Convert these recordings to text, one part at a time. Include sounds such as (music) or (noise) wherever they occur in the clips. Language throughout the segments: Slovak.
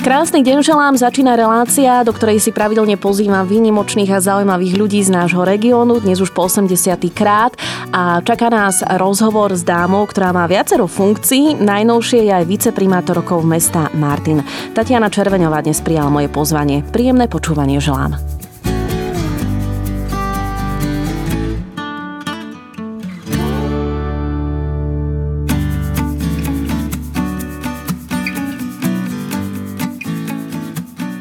Krásny deň želám, začína relácia, do ktorej si pravidelne pozývam výnimočných a zaujímavých ľudí z nášho regiónu, dnes už po 80. krát a čaká nás rozhovor s dámou, ktorá má viacero funkcií, najnovšie je aj viceprimátorkou mesta Martin. Tatiana Červeňová dnes prijala moje pozvanie. Príjemné počúvanie želám.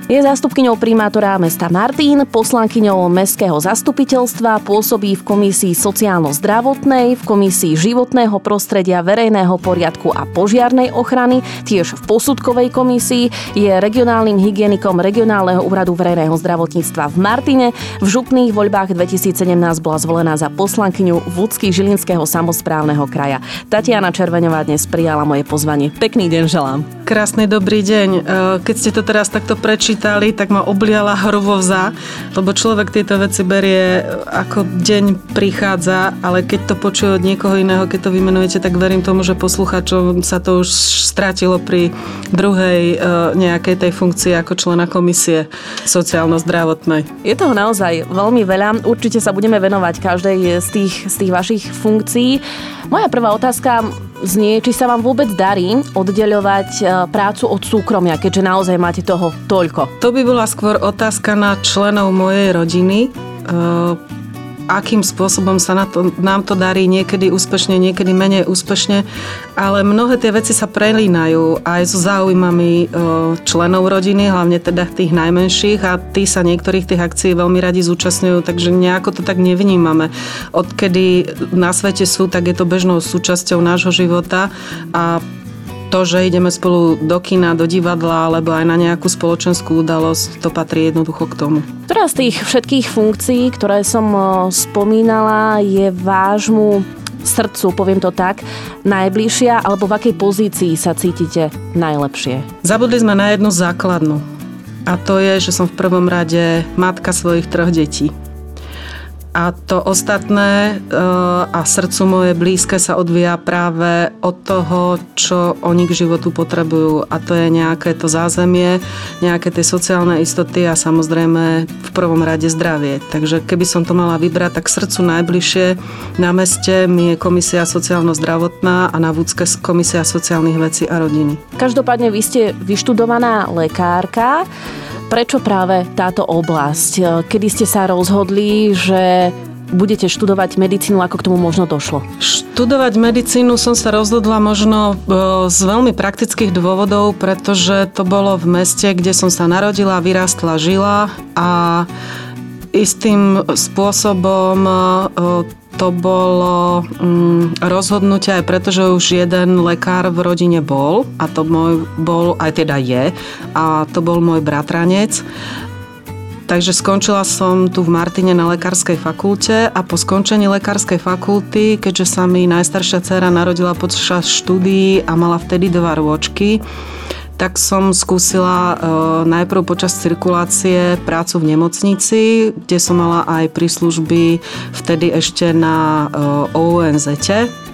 Je zástupkyňou primátora mesta Martin, poslankyňou mestského zastupiteľstva, pôsobí v komisii sociálno-zdravotnej, v komisii životného prostredia, verejného poriadku a požiarnej ochrany, tiež v posudkovej komisii, je regionálnym hygienikom regionálneho úradu verejného zdravotníctva v Martine. V župných voľbách 2017 bola zvolená za poslankyňu Vúcky Žilinského samozprávneho kraja. Tatiana Červeňová dnes prijala moje pozvanie. Pekný deň želám. Krásny dobrý deň. E, keď ste to teraz takto prečítali, prečítali, tak ma obliala hrôza, lebo človek tieto veci berie ako deň prichádza, ale keď to počuje od niekoho iného, keď to vymenujete, tak verím tomu, že posluchačom sa to už strátilo pri druhej e, nejakej tej funkcii ako člena komisie sociálno-zdravotnej. Je toho naozaj veľmi veľa. Určite sa budeme venovať každej z tých, z tých vašich funkcií. Moja prvá otázka znie, či sa vám vôbec darí oddeľovať e, prácu od súkromia, keďže naozaj máte toho toľko. To by bola skôr otázka na členov mojej rodiny e, akým spôsobom sa na to, nám to darí, niekedy úspešne, niekedy menej úspešne, ale mnohé tie veci sa prelínajú aj so záujmami e, členov rodiny, hlavne teda tých najmenších a tí sa niektorých tých akcií veľmi radi zúčastňujú, takže nejako to tak nevnímame. Odkedy na svete sú, tak je to bežnou súčasťou nášho života a to, že ideme spolu do kina, do divadla alebo aj na nejakú spoločenskú udalosť, to patrí jednoducho k tomu. Ktorá z tých všetkých funkcií, ktoré som spomínala, je vášmu srdcu, poviem to tak, najbližšia, alebo v akej pozícii sa cítite najlepšie? Zabudli sme na jednu základnú. A to je, že som v prvom rade matka svojich troch detí a to ostatné e, a srdcu moje blízke sa odvíja práve od toho, čo oni k životu potrebujú a to je nejaké to zázemie, nejaké tie sociálne istoty a samozrejme v prvom rade zdravie. Takže keby som to mala vybrať, tak srdcu najbližšie na meste mi je komisia sociálno-zdravotná a na Vúcke komisia sociálnych vecí a rodiny. Každopádne vy ste vyštudovaná lekárka. Prečo práve táto oblasť? Kedy ste sa rozhodli, že budete študovať medicínu, ako k tomu možno došlo? Študovať medicínu som sa rozhodla možno e, z veľmi praktických dôvodov, pretože to bolo v meste, kde som sa narodila, vyrástla, žila a istým spôsobom e, to bolo mm, rozhodnutie aj preto, že už jeden lekár v rodine bol a to môj bol, aj teda je, a to bol môj bratranec. Takže skončila som tu v Martine na lekárskej fakulte a po skončení lekárskej fakulty, keďže sa mi najstaršia dcera narodila počas štúdií a mala vtedy dva rôčky, tak som skúsila e, najprv počas cirkulácie prácu v nemocnici, kde som mala aj príslužby vtedy ešte na e, OUNZ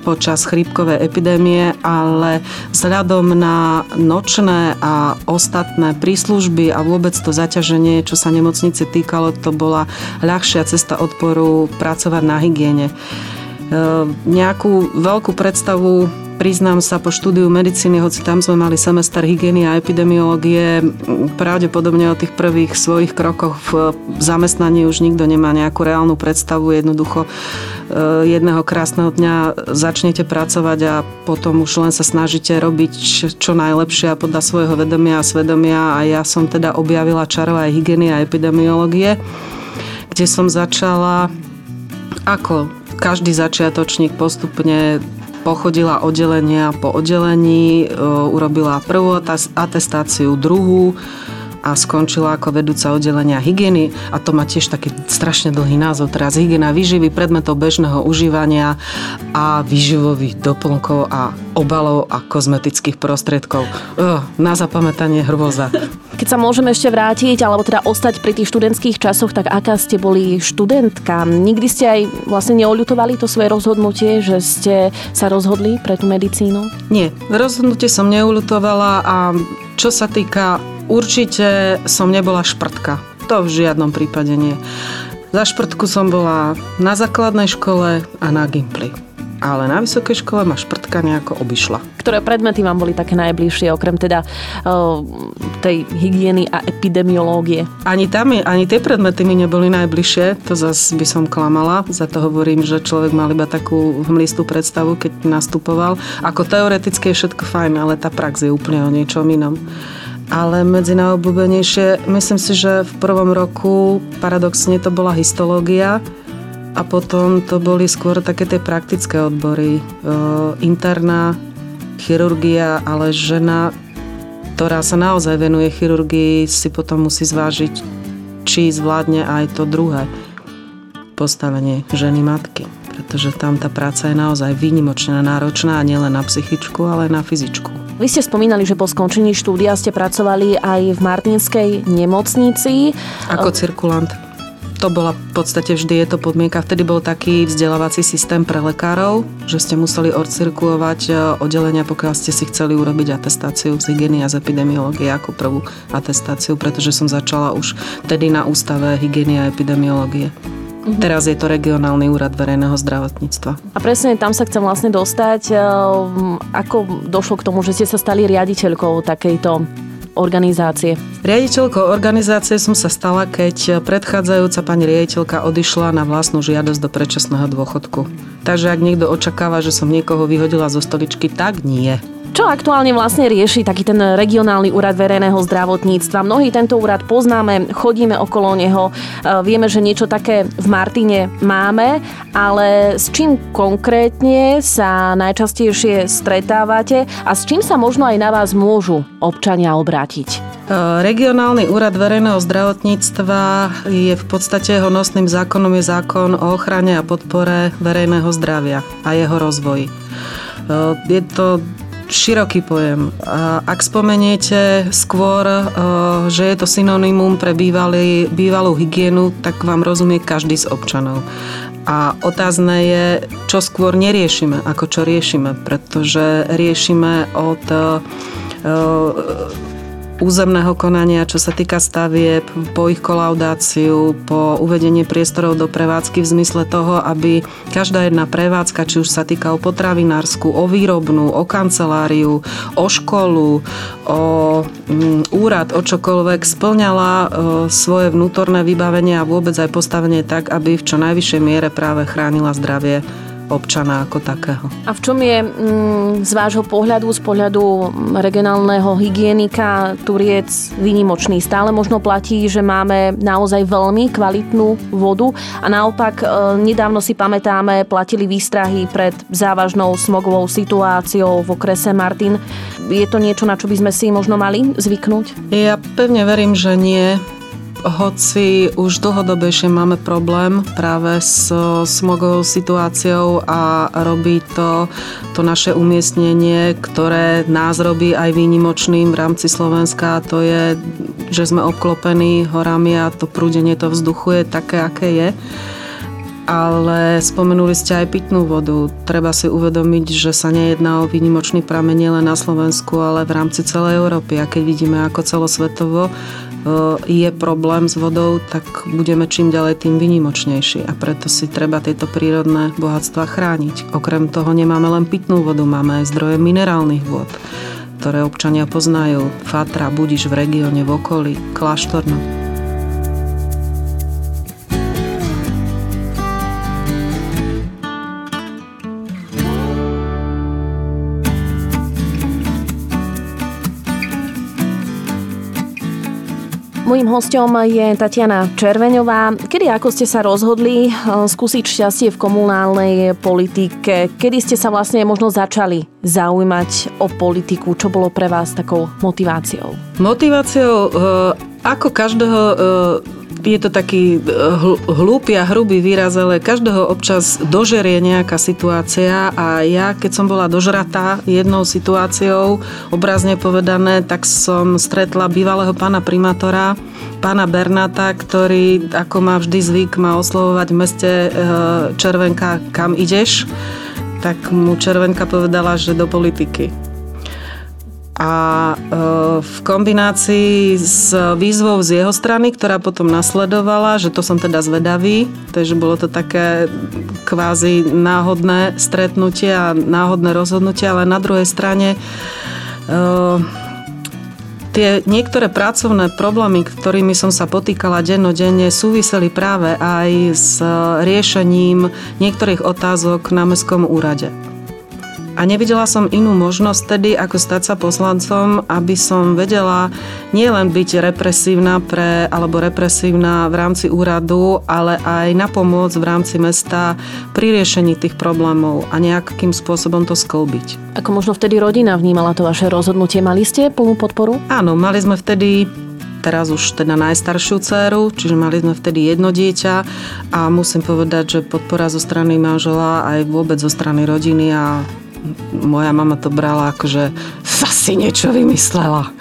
počas chrípkovej epidémie, ale vzhľadom na nočné a ostatné príslužby a vôbec to zaťaženie, čo sa nemocnice týkalo, to bola ľahšia cesta odporu pracovať na hygiene. E, nejakú veľkú predstavu Priznám sa, po štúdiu medicíny, hoci tam sme mali semester hygieny a epidemiológie, pravdepodobne o tých prvých svojich krokoch v zamestnaní už nikto nemá nejakú reálnu predstavu. Jednoducho e, jedného krásneho dňa začnete pracovať a potom už len sa snažíte robiť čo najlepšie podľa svojho vedomia a svedomia a ja som teda objavila čarov aj hygieny a epidemiológie, kde som začala ako každý začiatočník postupne pochodila oddelenia po oddelení, e, urobila prvú atestáciu, druhú a skončila ako vedúca oddelenia hygieny a to má tiež taký strašne dlhý názov teraz hygiena výživy, predmetov bežného užívania a výživových doplnkov a obalov a kozmetických prostriedkov. Uh, na zapamätanie hrôza. Keď sa môžeme ešte vrátiť, alebo teda ostať pri tých študentských časoch, tak aká ste boli študentka? Nikdy ste aj vlastne neoľutovali to svoje rozhodnutie, že ste sa rozhodli pre tú medicínu? Nie, rozhodnutie som neulutovala a čo sa týka určite som nebola šprtka. To v žiadnom prípade nie. Za šprtku som bola na základnej škole a na Gimply ale na vysokej škole ma šprtka nejako obišla. Ktoré predmety vám boli také najbližšie, okrem teda uh, tej hygieny a epidemiológie? Ani tam, ani tie predmety mi neboli najbližšie, to zase by som klamala. Za to hovorím, že človek mal iba takú hmlistú predstavu, keď nastupoval. Ako teoreticky je všetko fajn, ale tá prax je úplne o niečom inom ale medzi najobľúbenejšie, myslím si, že v prvom roku paradoxne to bola histológia, a potom to boli skôr také tie praktické odbory. Interná chirurgia, ale žena, ktorá sa naozaj venuje chirurgii, si potom musí zvážiť, či zvládne aj to druhé postavenie ženy matky. Pretože tam tá práca je naozaj výnimočná, náročná a nielen na psychičku, ale aj na fyzičku. Vy ste spomínali, že po skončení štúdia ste pracovali aj v Martinskej nemocnici. Ako cirkulant to bola v podstate vždy je to podmienka. Vtedy bol taký vzdelávací systém pre lekárov, že ste museli odcirkulovať e, oddelenia, pokiaľ ste si chceli urobiť atestáciu z hygieny a z epidemiológie ako prvú atestáciu, pretože som začala už vtedy na ústave hygieny a epidemiológie. Mm-hmm. Teraz je to regionálny úrad verejného zdravotníctva. A presne tam sa chcem vlastne dostať. E, ako došlo k tomu, že ste sa stali riaditeľkou takejto organizácie? Riaditeľkou organizácie som sa stala, keď predchádzajúca pani riaditeľka odišla na vlastnú žiadosť do predčasného dôchodku. Takže ak niekto očakáva, že som niekoho vyhodila zo stoličky, tak nie. Čo aktuálne vlastne rieši taký ten regionálny úrad verejného zdravotníctva? Mnohí tento úrad poznáme, chodíme okolo neho, e, vieme, že niečo také v Martine máme, ale s čím konkrétne sa najčastejšie stretávate a s čím sa možno aj na vás môžu občania obrátiť? E, regionálny úrad verejného zdravotníctva je v podstate jeho nosným zákonom je zákon o ochrane a podpore verejného zdravia a jeho rozvoji. E, je to široký pojem. Ak spomeniete skôr, e, že je to synonymum pre bývalý, bývalú hygienu, tak vám rozumie každý z občanov. A otázne je, čo skôr neriešime, ako čo riešime, pretože riešime od e, územného konania, čo sa týka stavieb, po ich kolaudáciu, po uvedenie priestorov do prevádzky v zmysle toho, aby každá jedna prevádzka, či už sa týka o potravinárskú, o výrobnú, o kanceláriu, o školu, o mm, úrad, o čokoľvek, splňala e, svoje vnútorné vybavenie a vôbec aj postavenie tak, aby v čo najvyššej miere práve chránila zdravie občana ako takého. A v čom je mm, z vášho pohľadu, z pohľadu regionálneho hygienika Turiec výnimočný? Stále možno platí, že máme naozaj veľmi kvalitnú vodu a naopak e, nedávno si pamätáme, platili výstrahy pred závažnou smogovou situáciou v okrese Martin. Je to niečo, na čo by sme si možno mali zvyknúť? Ja pevne verím, že nie hoci už dlhodobejšie máme problém práve s smogovou situáciou a robí to to naše umiestnenie, ktoré nás robí aj výnimočným v rámci Slovenska, to je, že sme obklopení horami a to prúdenie to vzduchu je také, aké je ale spomenuli ste aj pitnú vodu. Treba si uvedomiť, že sa nejedná o výnimočný prameň nielen na Slovensku, ale v rámci celej Európy. A keď vidíme, ako celosvetovo je problém s vodou, tak budeme čím ďalej tým vynimočnejší a preto si treba tieto prírodné bohatstva chrániť. Okrem toho nemáme len pitnú vodu, máme aj zdroje minerálnych vod, ktoré občania poznajú. Fatra, Budiš v regióne, v okolí, Kláštorno. Mojím hostom je Tatiana Červeňová. Kedy ako ste sa rozhodli eh, skúsiť šťastie v komunálnej politike? Kedy ste sa vlastne možno začali zaujímať o politiku? Čo bolo pre vás takou motiváciou? Motiváciou eh, ako každého eh, je to taký hlúpy a hrubý výraz, ale každého občas dožerie nejaká situácia a ja, keď som bola dožratá jednou situáciou, obrazne povedané, tak som stretla bývalého pána primátora, pána Bernáta, ktorý, ako má vždy zvyk, má oslovovať v meste e, Červenka, kam ideš, tak mu Červenka povedala, že do politiky. A e, v kombinácii s výzvou z jeho strany, ktorá potom nasledovala, že to som teda zvedavý, takže bolo to také kvázi náhodné stretnutie a náhodné rozhodnutie, ale na druhej strane e, tie niektoré pracovné problémy, ktorými som sa potýkala dennodenne, súviseli práve aj s riešením niektorých otázok na Mestskom úrade. A nevidela som inú možnosť tedy, ako stať sa poslancom, aby som vedela nielen byť represívna pre, alebo represívna v rámci úradu, ale aj na pomoc v rámci mesta pri riešení tých problémov a nejakým spôsobom to sklbiť. Ako možno vtedy rodina vnímala to vaše rozhodnutie? Mali ste plnú podporu? Áno, mali sme vtedy teraz už teda najstaršiu dceru, čiže mali sme vtedy jedno dieťa a musím povedať, že podpora zo strany manžela aj vôbec zo strany rodiny a moja mama to brala ako, že si niečo vymyslela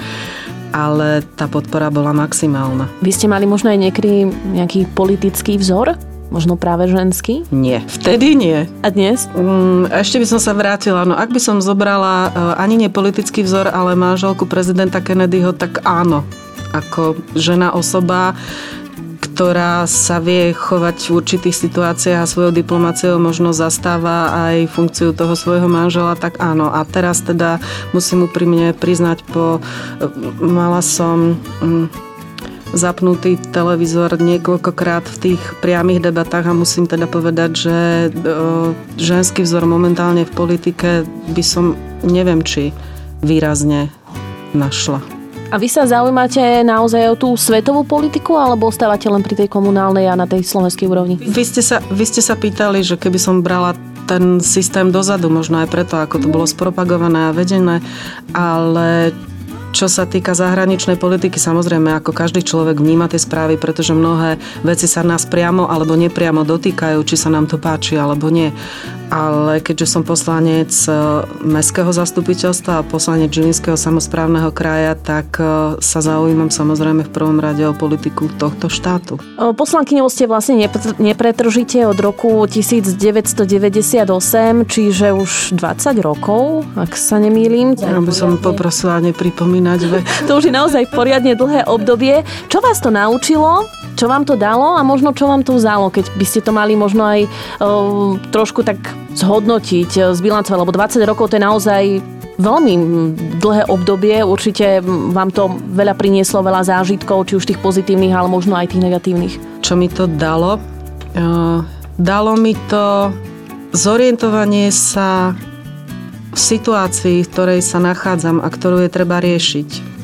ale tá podpora bola maximálna. Vy ste mali možno aj niekedy nejaký politický vzor? Možno práve ženský? Nie, vtedy nie. A dnes? Mm, ešte by som sa vrátila. No ak by som zobrala uh, ani nie politický vzor, ale manželku prezidenta Kennedyho, tak áno. Ako žena osoba, ktorá sa vie chovať v určitých situáciách a svojou diplomáciou možno zastáva aj funkciu toho svojho manžela, tak áno. A teraz teda musím úprimne priznať, po, mala som zapnutý televízor niekoľkokrát v tých priamých debatách a musím teda povedať, že ženský vzor momentálne v politike by som neviem, či výrazne našla. A vy sa zaujímate naozaj o tú svetovú politiku alebo ostávate len pri tej komunálnej a na tej slovenskej úrovni? Vy ste sa, vy ste sa pýtali, že keby som brala ten systém dozadu, možno aj preto, ako to bolo spropagované a vedené, ale čo sa týka zahraničnej politiky, samozrejme, ako každý človek vníma tie správy, pretože mnohé veci sa nás priamo alebo nepriamo dotýkajú, či sa nám to páči alebo nie ale keďže som poslanec e, Mestského zastupiteľstva a poslanec Žilinského samozprávneho kraja, tak e, sa zaujímam samozrejme v prvom rade o politiku tohto štátu. Poslankyňou ste vlastne nepretržite od roku 1998, čiže už 20 rokov, ak sa nemýlim. Ja by som poprosila nepripomínať vek. to už je naozaj poriadne dlhé obdobie. Čo vás to naučilo? Čo vám to dalo a možno čo vám to vzalo, keď by ste to mali možno aj uh, trošku tak zhodnotiť, e, zbilancovať, lebo 20 rokov to je naozaj veľmi dlhé obdobie. Určite vám to veľa prinieslo, veľa zážitkov, či už tých pozitívnych, ale možno aj tých negatívnych. Čo mi to dalo? Uh, dalo mi to zorientovanie sa situácii, v ktorej sa nachádzam a ktorú je treba riešiť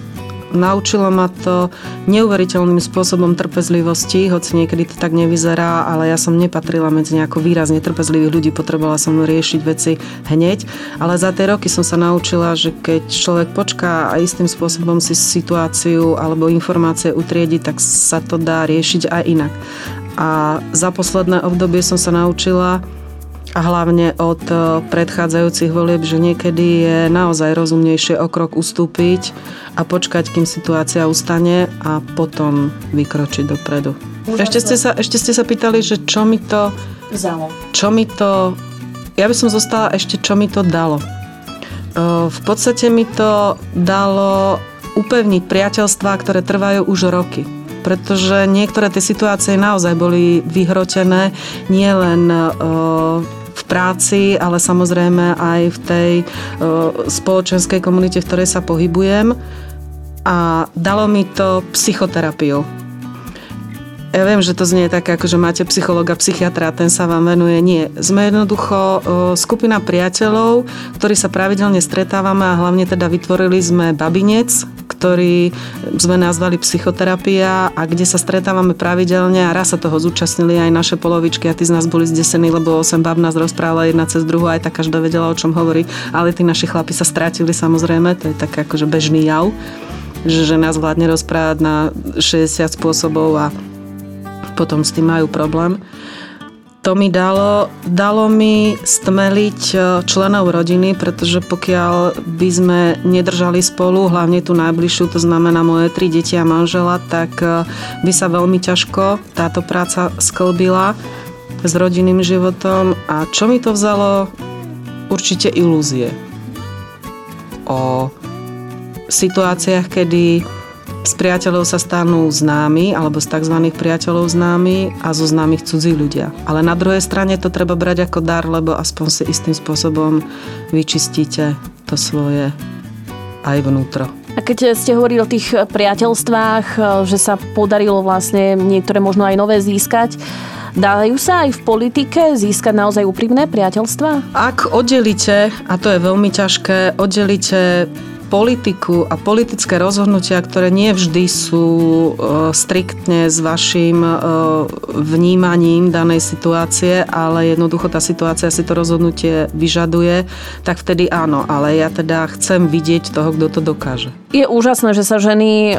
Naučilo ma to neuveriteľným spôsobom trpezlivosti, hoci niekedy to tak nevyzerá, ale ja som nepatrila medzi nejako výrazne trpezlivých ľudí, potrebovala som riešiť veci hneď, ale za tie roky som sa naučila, že keď človek počká a istým spôsobom si situáciu alebo informácie utriedi, tak sa to dá riešiť aj inak. A za posledné obdobie som sa naučila, a hlavne od e, predchádzajúcich volieb, že niekedy je naozaj rozumnejšie o krok ustúpiť a počkať, kým situácia ustane a potom vykročiť dopredu. Ešte ste, sa, ešte ste sa pýtali, že čo mi to... Vzalo. Čo mi to... Ja by som zostala ešte, čo mi to dalo. E, v podstate mi to dalo upevniť priateľstvá, ktoré trvajú už roky pretože niektoré tie situácie naozaj boli vyhrotené nielen v práci, ale samozrejme aj v tej e, spoločenskej komunite, v ktorej sa pohybujem. A dalo mi to psychoterapiu. Ja viem, že to znie tak, ako že máte psychologa, psychiatra a ten sa vám venuje. Nie. Sme jednoducho e, skupina priateľov, ktorí sa pravidelne stretávame a hlavne teda vytvorili sme babinec, ktorý sme nazvali psychoterapia a kde sa stretávame pravidelne a raz sa toho zúčastnili aj naše polovičky a tí z nás boli zdesení, lebo sem bab nás rozprávala jedna cez druhú, aj tak každá vedela, o čom hovorí, ale tí naši chlapi sa strátili samozrejme, to je tak akože bežný jav, že žena zvládne rozprávať na 60 spôsobov a potom s tým majú problém to mi dalo, dalo mi stmeliť e, členov rodiny, pretože pokiaľ by sme nedržali spolu, hlavne tú najbližšiu, to znamená moje tri deti a manžela, tak e, by sa veľmi ťažko táto práca sklbila s rodinným životom. A čo mi to vzalo? Určite ilúzie o situáciách, kedy z priateľov sa stanú známi alebo z tzv. priateľov známi a zo známych cudzí ľudia. Ale na druhej strane to treba brať ako dar, lebo aspoň si istým spôsobom vyčistíte to svoje aj vnútro. A keď ste hovorili o tých priateľstvách, že sa podarilo vlastne niektoré možno aj nové získať, Dajú sa aj v politike získať naozaj úprimné priateľstva? Ak oddelíte, a to je veľmi ťažké, oddelíte politiku a politické rozhodnutia, ktoré nie vždy sú e, striktne s vašim e, vnímaním danej situácie, ale jednoducho tá situácia si to rozhodnutie vyžaduje, tak vtedy áno, ale ja teda chcem vidieť toho, kto to dokáže. Je úžasné, že sa ženy e,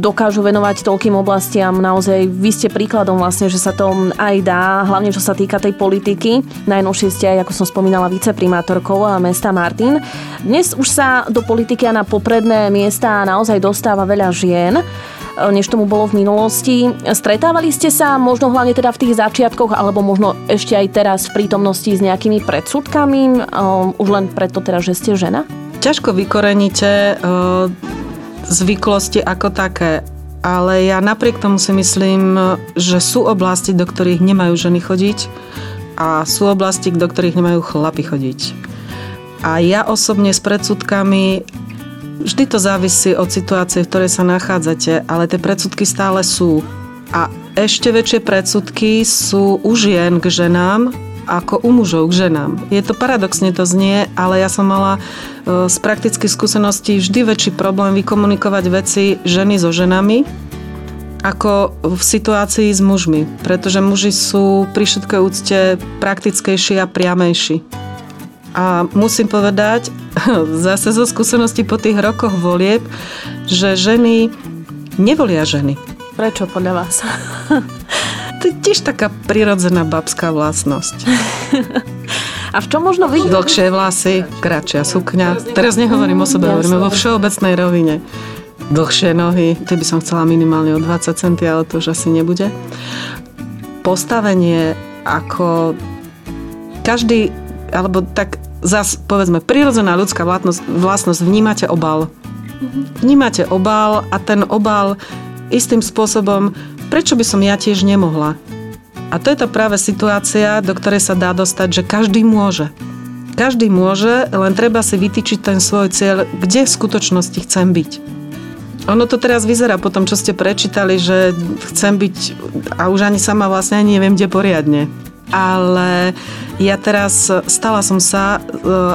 dokážu venovať toľkým oblastiam. Naozaj vy ste príkladom vlastne, že sa to aj dá, hlavne čo sa týka tej politiky. Najnovšie ste aj, ako som spomínala, viceprimátorkou mesta Martin. Dnes už sa do politiky a na popredné miesta naozaj dostáva veľa žien e, než tomu bolo v minulosti. Stretávali ste sa možno hlavne teda v tých začiatkoch alebo možno ešte aj teraz v prítomnosti s nejakými predsudkami, um, už len preto teda, že ste žena? ťažko vykoreníte uh, zvyklosti ako také, ale ja napriek tomu si myslím, že sú oblasti, do ktorých nemajú ženy chodiť a sú oblasti, do ktorých nemajú chlapi chodiť. A ja osobne s predsudkami vždy to závisí od situácie, v ktorej sa nachádzate, ale tie predsudky stále sú. A ešte väčšie predsudky sú u žien k ženám, ako u mužov k ženám. Je to paradoxne to znie, ale ja som mala e, z praktických skúseností vždy väčší problém vykomunikovať veci ženy so ženami, ako v situácii s mužmi, pretože muži sú pri všetkej úcte praktickejší a priamejší. A musím povedať, (laughs) zase zo skúsenosti po tých rokoch volieb, že ženy nevolia ženy. Prečo podľa vás? (laughs) to je tiež taká prirodzená babská vlastnosť. (laughs) A v čom možno vidieť? Dlhšie vlasy, kratšia sukňa. Teraz nehovorím o sebe, hovoríme vo všeobecnej rovine. Dlhšie nohy, tie by som chcela minimálne o 20 cm, ale to už asi nebude. Postavenie ako každý, alebo tak zas povedzme, prirodzená ľudská vlastnosť, vlastnosť vnímate obal. Vnímate obal a ten obal istým spôsobom prečo by som ja tiež nemohla? A to je tá práve situácia, do ktorej sa dá dostať, že každý môže. Každý môže, len treba si vytýčiť ten svoj cieľ, kde v skutočnosti chcem byť. Ono to teraz vyzerá po tom, čo ste prečítali, že chcem byť a už ani sama vlastne neviem, kde poriadne ale ja teraz stala som sa e,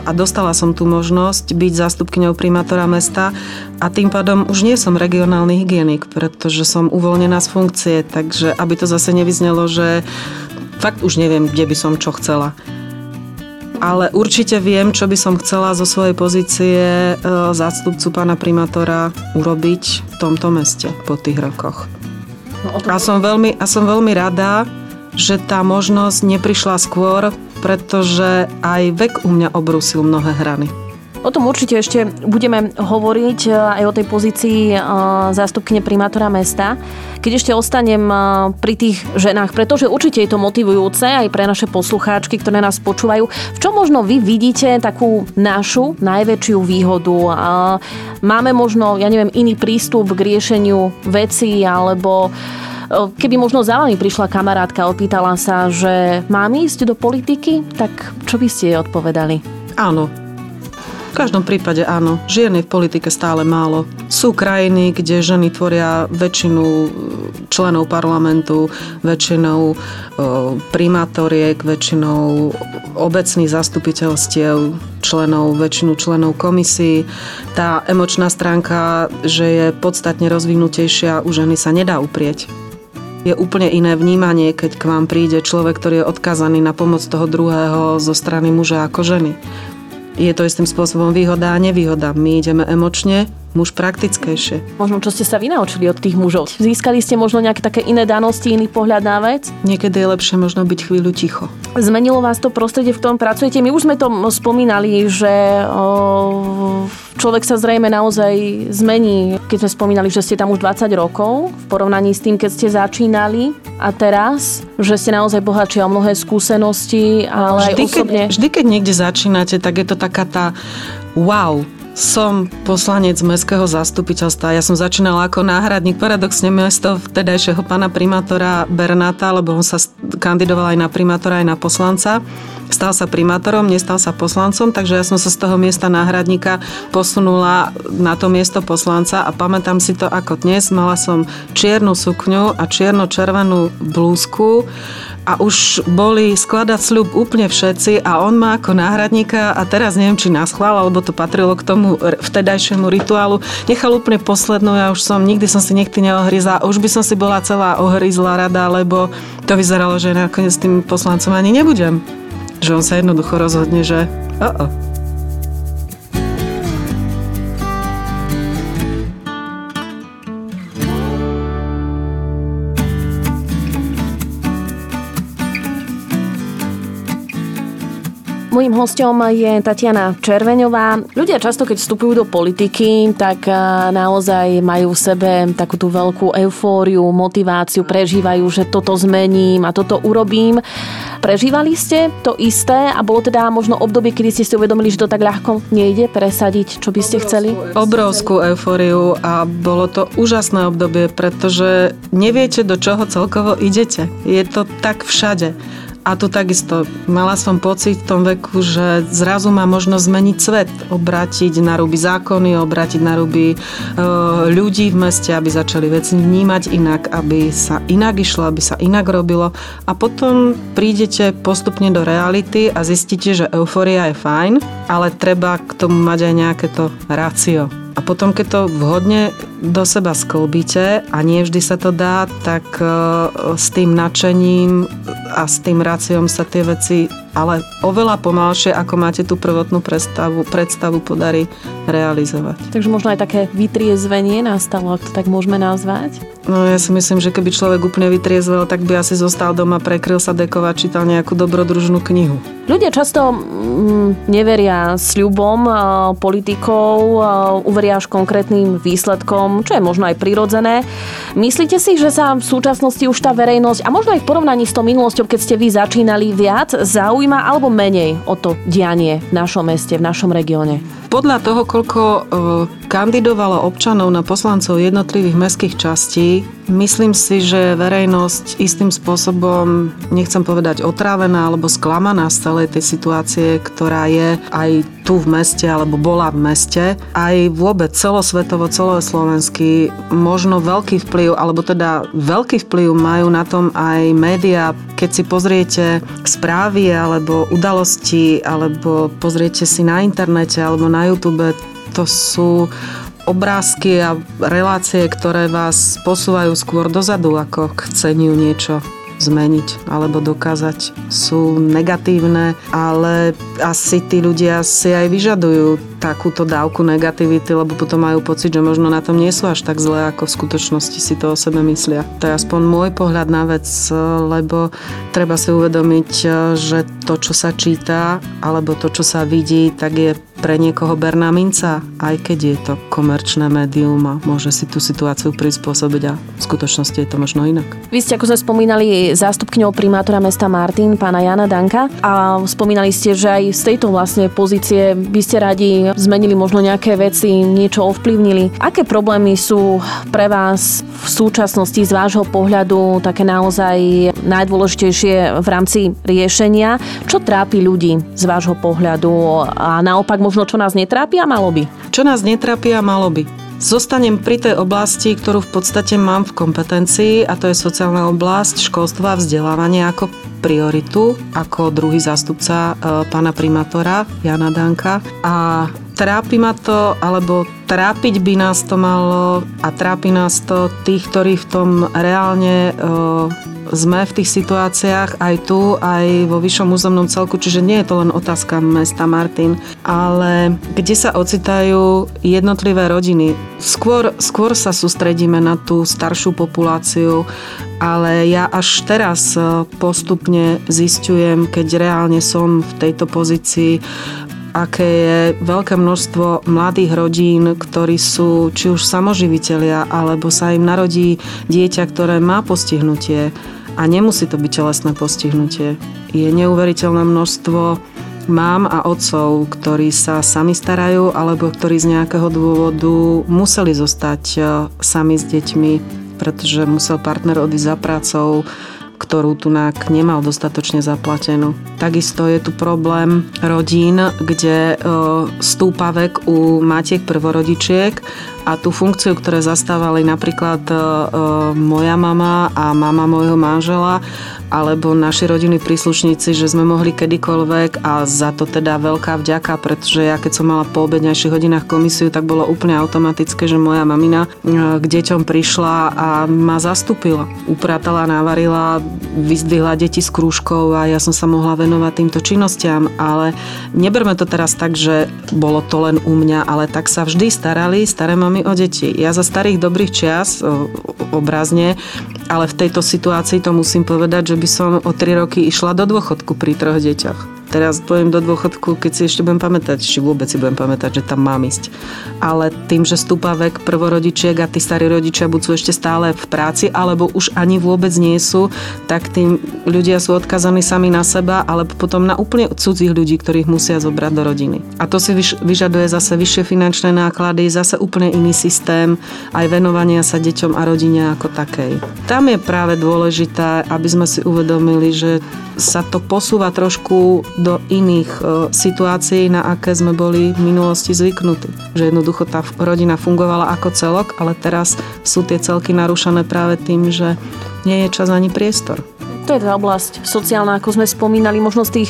a dostala som tú možnosť byť zástupkyňou primátora mesta a tým pádom už nie som regionálny hygienik, pretože som uvoľnená z funkcie, takže aby to zase nevyznelo, že fakt už neviem, kde by som čo chcela. Ale určite viem, čo by som chcela zo svojej pozície e, zástupcu pána primátora urobiť v tomto meste po tých rokoch. No, a som veľmi, a som veľmi rada, že tá možnosť neprišla skôr, pretože aj vek u mňa obrusil mnohé hrany. O tom určite ešte budeme hovoriť e, aj o tej pozícii e, zástupkyne primátora mesta. Keď ešte ostanem e, pri tých ženách, pretože určite je to motivujúce aj pre naše poslucháčky, ktoré nás počúvajú. V čom možno vy vidíte takú našu najväčšiu výhodu? Máme možno, ja neviem, iný prístup k riešeniu veci alebo Keby možno za vami prišla kamarátka a opýtala sa, že mám ísť do politiky, tak čo by ste jej odpovedali? Áno, v každom prípade áno. Žien je v politike stále málo. Sú krajiny, kde ženy tvoria väčšinu e, členov parlamentu, väčšinou e, primátoriek, väčšinou obecných zastupiteľstiev, členov, väčšinu členov komisí. Tá emočná stránka, že je podstatne rozvinutejšia, u ženy sa nedá uprieť je úplne iné vnímanie, keď k vám príde človek, ktorý je odkazaný na pomoc toho druhého zo strany muža ako ženy. Je to istým spôsobom výhoda a nevýhoda. My ideme emočne, muž praktickejšie. Možno, čo ste sa vy naučili od tých mužov? Získali ste možno nejaké také iné danosti, iný pohľad na vec? Niekedy je lepšie možno byť chvíľu ticho. Zmenilo vás to prostredie, v ktorom pracujete? My už sme to spomínali, že o, človek sa zrejme naozaj zmení. Keď sme spomínali, že ste tam už 20 rokov v porovnaní s tým, keď ste začínali a teraz, že ste naozaj bohatšie o mnohé skúsenosti, ale vždy, aj osobne... Keď, vždy, keď niekde začínate, tak je to taká tá wow, som poslanec mestského zastupiteľstva. Ja som začínala ako náhradník, paradoxne mesto vtedajšieho pána primátora Bernáta, lebo on sa kandidoval aj na primátora, aj na poslanca. Stal sa primátorom, nestal sa poslancom, takže ja som sa z toho miesta náhradníka posunula na to miesto poslanca a pamätám si to ako dnes. Mala som čiernu sukňu a čierno-červenú blúzku a už boli skladať sľub úplne všetci a on má ako náhradníka a teraz neviem, či nás chvál, alebo to patrilo k tomu vtedajšiemu rituálu. Nechal úplne poslednú, ja už som, nikdy som si nechty neohryzla, už by som si bola celá ohryzla rada, lebo to vyzeralo, že nakoniec tým poslancom ani nebudem. Že on sa jednoducho rozhodne, že oh, Mojím hostom je Tatiana Červeňová. Ľudia často, keď vstupujú do politiky, tak naozaj majú v sebe takú tú veľkú eufóriu, motiváciu, prežívajú, že toto zmením a toto urobím. Prežívali ste to isté a bolo teda možno obdobie, kedy ste si uvedomili, že to tak ľahko nejde presadiť, čo by ste chceli? Obrovskú eufóriu a bolo to úžasné obdobie, pretože neviete, do čoho celkovo idete. Je to tak všade. A tu takisto mala som pocit v tom veku, že zrazu má možnosť zmeniť svet, obrátiť na ruby zákony, obrátiť na ruby e, ľudí v meste, aby začali veci vnímať inak, aby sa inak išlo, aby sa inak robilo. A potom prídete postupne do reality a zistíte, že euforia je fajn, ale treba k tomu mať aj nejaké to rácio. A potom, keď to vhodne do seba sklbíte a nie vždy sa to dá, tak e, s tým nadšením a s tým ráciom sa tie veci ale oveľa pomalšie, ako máte tú prvotnú predstavu, predstavu podarí realizovať. Takže možno aj také vytriezvenie nastalo, ak to tak môžeme nazvať? No ja si myslím, že keby človek úplne vytriezvel, tak by asi zostal doma, prekryl sa dekovať, čítal nejakú dobrodružnú knihu. Ľudia často mm, neveria sľubom politikov, uveria až konkrétnym výsledkom, čo je možno aj prirodzené. Myslíte si, že sa v súčasnosti už tá verejnosť, a možno aj v porovnaní s tou minulosťou, keď ste vy začínali, viac zaujíma alebo menej o to dianie v našom meste, v našom regióne? Podľa toho, koľko e, kandidovalo občanov na poslancov jednotlivých mestských častí, myslím si, že verejnosť istým spôsobom, nechcem povedať otrávená alebo sklamaná z celej tej situácie, ktorá je aj tu v meste alebo bola v meste, aj vôbec celosvetovo, celoslovenský, možno veľký vplyv, alebo teda veľký vplyv majú na tom aj médiá. Keď si pozriete správy alebo udalosti, alebo pozriete si na internete alebo na na YouTube, to sú obrázky a relácie, ktoré vás posúvajú skôr dozadu, ako k chceniu niečo zmeniť alebo dokázať sú negatívne, ale asi tí ľudia si aj vyžadujú takúto dávku negativity, lebo potom majú pocit, že možno na tom nie sú až tak zlé, ako v skutočnosti si to o sebe myslia. To je aspoň môj pohľad na vec, lebo treba si uvedomiť, že to, čo sa číta, alebo to, čo sa vidí, tak je pre niekoho berná minca, aj keď je to komerčné médium a môže si tú situáciu prispôsobiť a v skutočnosti je to možno inak. Vy ste, ako sme spomínali, zástupkňou primátora mesta Martin, pána Jana Danka a spomínali ste, že aj z tejto vlastne pozície by ste radi zmenili možno nejaké veci, niečo ovplyvnili. Aké problémy sú pre vás v súčasnosti z vášho pohľadu také naozaj najdôležitejšie v rámci riešenia? Čo trápi ľudí z vášho pohľadu a naopak možno čo nás netrápi a malo by? Čo nás netrápi a malo by? Zostanem pri tej oblasti, ktorú v podstate mám v kompetencii a to je sociálna oblasť, školstvo a vzdelávanie ako prioritu, ako druhý zástupca e, pána primátora Jana Danka. A trápi ma to, alebo trápiť by nás to malo a trápi nás to tých, ktorí v tom reálne e, sme v tých situáciách aj tu, aj vo vyššom územnom celku, čiže nie je to len otázka mesta Martin, ale kde sa ocitajú jednotlivé rodiny. Skôr, skôr sa sústredíme na tú staršiu populáciu, ale ja až teraz postupne zistujem, keď reálne som v tejto pozícii, aké je veľké množstvo mladých rodín, ktorí sú či už samoživitelia, alebo sa im narodí dieťa, ktoré má postihnutie a nemusí to byť telesné postihnutie. Je neuveriteľné množstvo mám a otcov, ktorí sa sami starajú alebo ktorí z nejakého dôvodu museli zostať e, sami s deťmi, pretože musel partner odísť za prácou, ktorú tu nemal dostatočne zaplatenú. Takisto je tu problém rodín, kde e, stúpa vek u matiek prvorodičiek a tú funkciu, ktoré zastávali napríklad e, moja mama a mama môjho manžela, alebo naši rodiny príslušníci, že sme mohli kedykoľvek a za to teda veľká vďaka, pretože ja keď som mala po obedňajších hodinách komisiu, tak bolo úplne automatické, že moja mamina e, k deťom prišla a ma zastúpila. Upratala, navarila, vyzdvihla deti s krúžkou a ja som sa mohla venovať týmto činnostiam, ale neberme to teraz tak, že bolo to len u mňa, ale tak sa vždy starali staré mami o deti. Ja za starých dobrých čias, obrazne, ale v tejto situácii to musím povedať, že by som o 3 roky išla do dôchodku pri troch deťoch teraz pôjdem do dôchodku, keď si ešte budem pamätať, či vôbec si budem pamätať, že tam mám ísť. Ale tým, že stúpa vek prvorodičiek a tí starí rodičia buď sú ešte stále v práci, alebo už ani vôbec nie sú, tak tým ľudia sú odkazaní sami na seba, alebo potom na úplne cudzích ľudí, ktorých musia zobrať do rodiny. A to si vyžaduje zase vyššie finančné náklady, zase úplne iný systém aj venovania sa deťom a rodine ako takej. Tam je práve dôležité, aby sme si uvedomili, že sa to posúva trošku do iných e, situácií, na aké sme boli v minulosti zvyknutí. Že jednoducho tá rodina fungovala ako celok, ale teraz sú tie celky narušané práve tým, že nie je čas ani priestor. To je tá oblasť sociálna, ako sme spomínali, možno z tých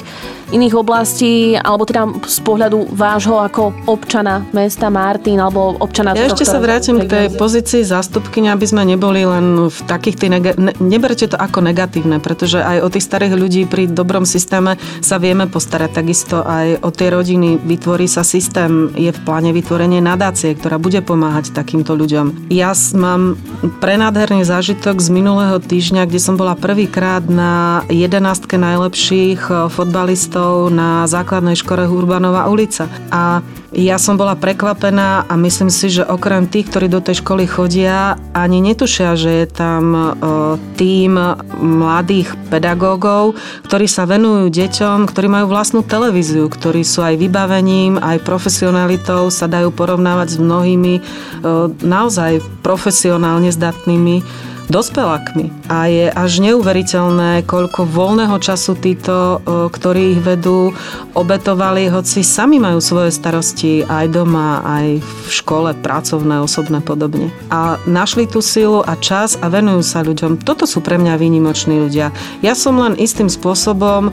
iných oblastí, alebo teda z pohľadu vášho ako občana mesta Martin, alebo občana... Ja ešte sa vrátim k tej pozícii zástupkyne, aby sme neboli len v takých tých... Neg- ne, neberte to ako negatívne, pretože aj o tých starých ľudí pri dobrom systéme sa vieme postarať. Takisto aj o tie rodiny vytvorí sa systém, je v pláne vytvorenie nadácie, ktorá bude pomáhať takýmto ľuďom. Ja mám prenádherný zážitok z minulého týždňa, kde som bola prvýkrát na jedenástke najlepších eh, fotbalistov na základnej škole Urbanová ulica. A ja som bola prekvapená a myslím si, že okrem tých, ktorí do tej školy chodia, ani netušia, že je tam eh, tým mladých pedagógov, ktorí sa venujú deťom, ktorí majú vlastnú televíziu, ktorí sú aj vybavením, aj profesionalitou, sa dajú porovnávať s mnohými eh, naozaj profesionálne zdatnými dospelákmi. A je až neuveriteľné, koľko voľného času títo, ktorí ich vedú, obetovali, hoci sami majú svoje starosti aj doma, aj v škole, pracovné, osobné podobne. A našli tú silu a čas a venujú sa ľuďom. Toto sú pre mňa výnimoční ľudia. Ja som len istým spôsobom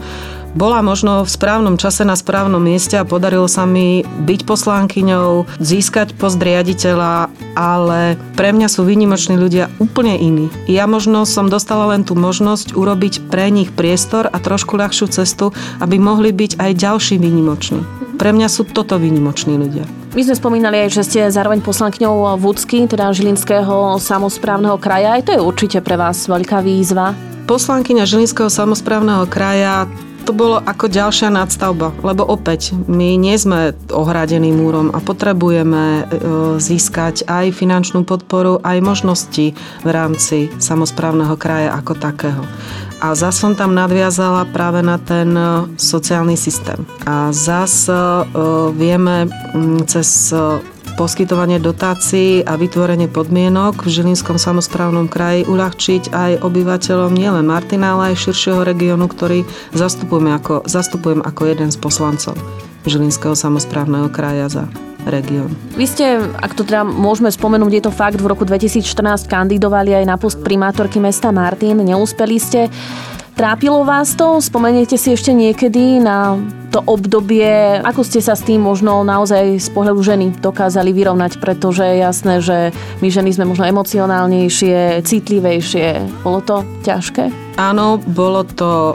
bola možno v správnom čase na správnom mieste a podarilo sa mi byť poslankyňou, získať post riaditeľa, ale pre mňa sú výnimoční ľudia úplne iní. Ja možno som dostala len tú možnosť urobiť pre nich priestor a trošku ľahšiu cestu, aby mohli byť aj ďalší výnimoční. Pre mňa sú toto výnimoční ľudia. My sme spomínali aj, že ste zároveň poslankňou Vúcky, teda Žilinského samozprávneho kraja. Aj to je určite pre vás veľká výzva. Poslankyňa Žilinského samozprávneho kraja to bolo ako ďalšia nadstavba, lebo opäť my nie sme ohradený múrom a potrebujeme e, získať aj finančnú podporu, aj možnosti v rámci samozprávneho kraja ako takého. A zas som tam nadviazala práve na ten e, sociálny systém. A zas e, vieme cez poskytovanie dotácií a vytvorenie podmienok v Žilinskom samozprávnom kraji uľahčiť aj obyvateľom nielen Martina, ale aj širšieho regiónu, ktorý zastupujem ako, zastupujem ako jeden z poslancov Žilinského samozprávneho kraja za región. Vy ste, ak to teda môžeme spomenúť, je to fakt, v roku 2014 kandidovali aj na post primátorky mesta Martin, neúspeli ste. Trápilo vás to? Spomeniete si ešte niekedy na to obdobie, ako ste sa s tým možno naozaj z pohľadu ženy dokázali vyrovnať, pretože je jasné, že my ženy sme možno emocionálnejšie, citlivejšie. Bolo to ťažké? Áno, bolo to, e,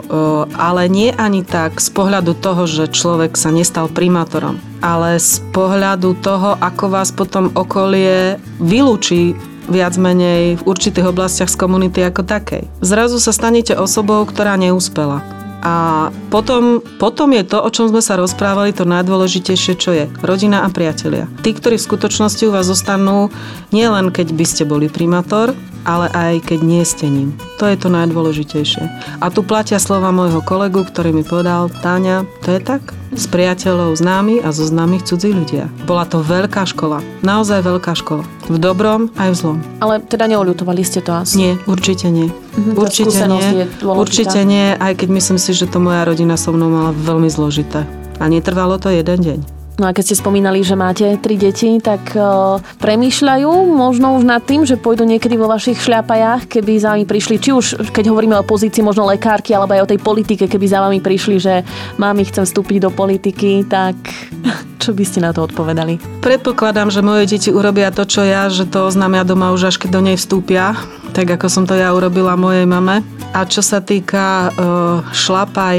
ale nie ani tak z pohľadu toho, že človek sa nestal primátorom, ale z pohľadu toho, ako vás potom okolie vylúči viac menej v určitých oblastiach z komunity ako takej. Zrazu sa stanete osobou, ktorá neúspela. A potom, potom je to, o čom sme sa rozprávali, to najdôležitejšie, čo je rodina a priatelia. Tí, ktorí v skutočnosti u vás zostanú, nie len keď by ste boli primátor, ale aj keď nie ste ním. To je to najdôležitejšie. A tu platia slova môjho kolegu, ktorý mi povedal, Táňa, to je tak? Z priateľov známy a zo známych cudzí ľudia. Bola to veľká škola. Naozaj veľká škola. V dobrom aj v zlom. Ale teda neoľutovali ste to asi? Nie, určite nie. Mhm, určite nie. Určite nie, aj keď myslím si, že to moja rodina so mnou mala veľmi zložité. A netrvalo to jeden deň. No a keď ste spomínali, že máte tri deti, tak uh, premýšľajú možno už nad tým, že pôjdu niekedy vo vašich šľapajách, keby za vami prišli, či už keď hovoríme o pozícii možno lekárky, alebo aj o tej politike, keby za vami prišli, že mami chcem vstúpiť do politiky, tak (laughs) čo by ste na to odpovedali? Predpokladám, že moje deti urobia to, čo ja, že to oznámia doma už až keď do nej vstúpia tak ako som to ja urobila mojej mame. A čo sa týka uh, šlapaj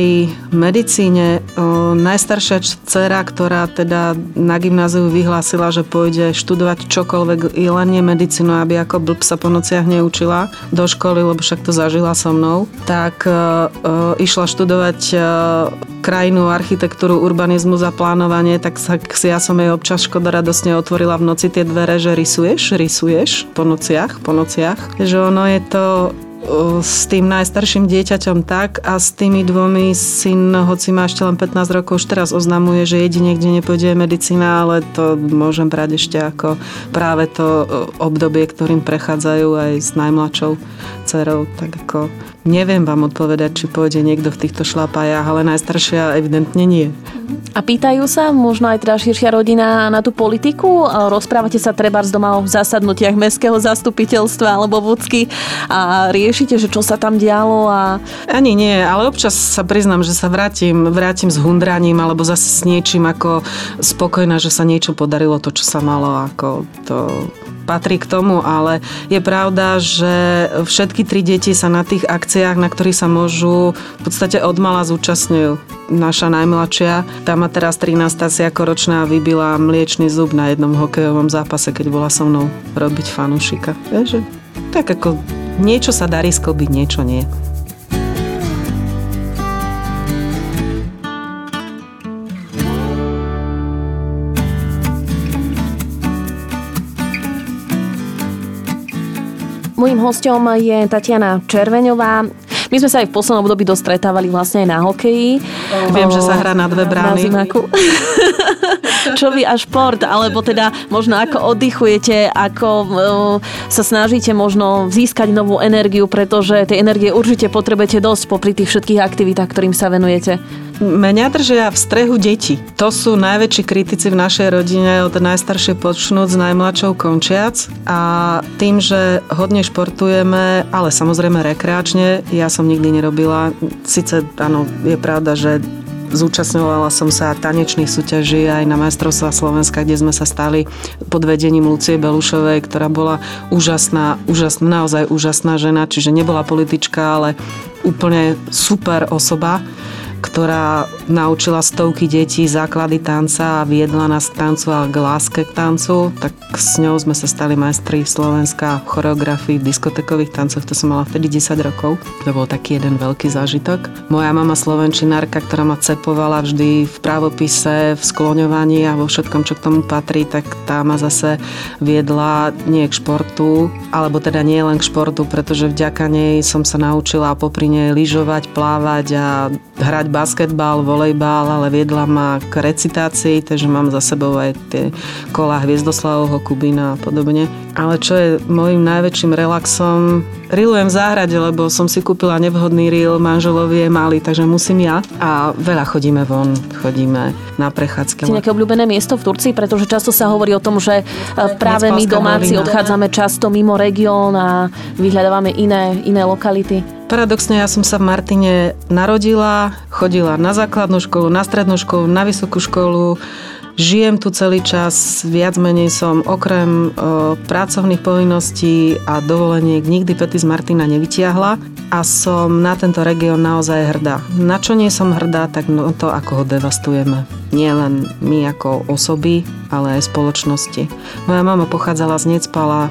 medicíne, uh, najstaršia dcera, ktorá teda na gymnáziu vyhlásila, že pôjde študovať čokoľvek, i len nie medicínu, aby ako blb sa po nociach neučila do školy, lebo však to zažila so mnou, tak uh, uh, išla študovať uh, krajinu, architektúru, urbanizmu za plánovanie, tak sa, ja som jej občas škoda radosne otvorila v noci tie dvere, že rysuješ, rysuješ po nociach, po nociach, že ono je to s tým najstarším dieťaťom tak a s tými dvomi syn, hoci má ešte len 15 rokov, už teraz oznamuje, že jedine, kde nepôjde medicína, ale to môžem brať ešte ako práve to obdobie, ktorým prechádzajú aj s najmladšou dcerou. Tak ako neviem vám odpovedať, či pôjde niekto v týchto šlapajách, ale najstaršia evidentne nie. A pýtajú sa možno aj teda širšia rodina na tú politiku? Rozprávate sa treba z doma o zasadnutiach mestského zastupiteľstva alebo vúcky a riešite, že čo sa tam dialo? A... Ani nie, ale občas sa priznám, že sa vrátim, vrátim s hundraním alebo zase s niečím ako spokojná, že sa niečo podarilo, to, čo sa malo, ako to patrí k tomu, ale je pravda, že všetky tri deti sa na tých akciách, na ktorých sa môžu v podstate odmala zúčastňujú naša najmladšia, tá má teraz 13 asi ako ročná vybila mliečný zub na jednom hokejovom zápase, keď bola so mnou robiť fanúšika. Vieš, tak ako niečo sa darí skobiť, niečo nie. Mojím hostom je Tatiana Červeňová. My sme sa aj v poslednom období dostretávali vlastne aj na hokeji. Viem, o, že sa hrá na dve brány. Na Čo vy a šport, alebo teda možno ako oddychujete, ako uh, sa snažíte možno získať novú energiu, pretože tej energie určite potrebujete dosť popri tých všetkých aktivitách, ktorým sa venujete. Mňa držia v strehu deti. To sú najväčší kritici v našej rodine od najstaršie počnúť s najmladšou končiac a tým, že hodne športujeme, ale samozrejme rekreačne, ja som nikdy nerobila. Sice áno, je pravda, že Zúčastňovala som sa tanečných súťaží aj na majstrovstvá Slovenska, kde sme sa stali pod vedením Lucie Belušovej, ktorá bola úžasná, úžasná, naozaj úžasná žena, čiže nebola politička, ale úplne super osoba ktorá naučila stovky detí základy tanca a viedla nás k tancu a k láske k tancu, tak s ňou sme sa stali majstri Slovenska v choreografii, v diskotekových tancoch, to som mala vtedy 10 rokov. To bol taký jeden veľký zážitok. Moja mama slovenčinárka, ktorá ma cepovala vždy v právopise, v skloňovaní a vo všetkom, čo k tomu patrí, tak tá ma zase viedla nie k športu, alebo teda nie len k športu, pretože vďaka nej som sa naučila popri nej lyžovať, plávať a hrať basketbal, volejbal, ale viedla ma k recitácii, takže mám za sebou aj tie kola Hviezdoslavovho Kubína a podobne. Ale čo je môjim najväčším relaxom, rilujem v záhrade, lebo som si kúpila nevhodný ril, manželovi je malý, takže musím ja. A veľa chodíme von, chodíme na prechádzky. Si nejaké obľúbené miesto v Turcii? Pretože často sa hovorí o tom, že e, práve my domáci odchádzame často mimo región a vyhľadávame iné, iné lokality. Paradoxne ja som sa v Martine narodila, chodila na základnú školu, na strednú školu, na vysokú školu, žijem tu celý čas, viac menej som okrem o, pracovných povinností a dovoleniek nikdy Pety z Martina nevytiahla a som na tento región naozaj hrdá. Na čo nie som hrdá, tak no to, ako ho devastujeme. Nie len my ako osoby, ale aj spoločnosti. Moja mama pochádzala z Necpala,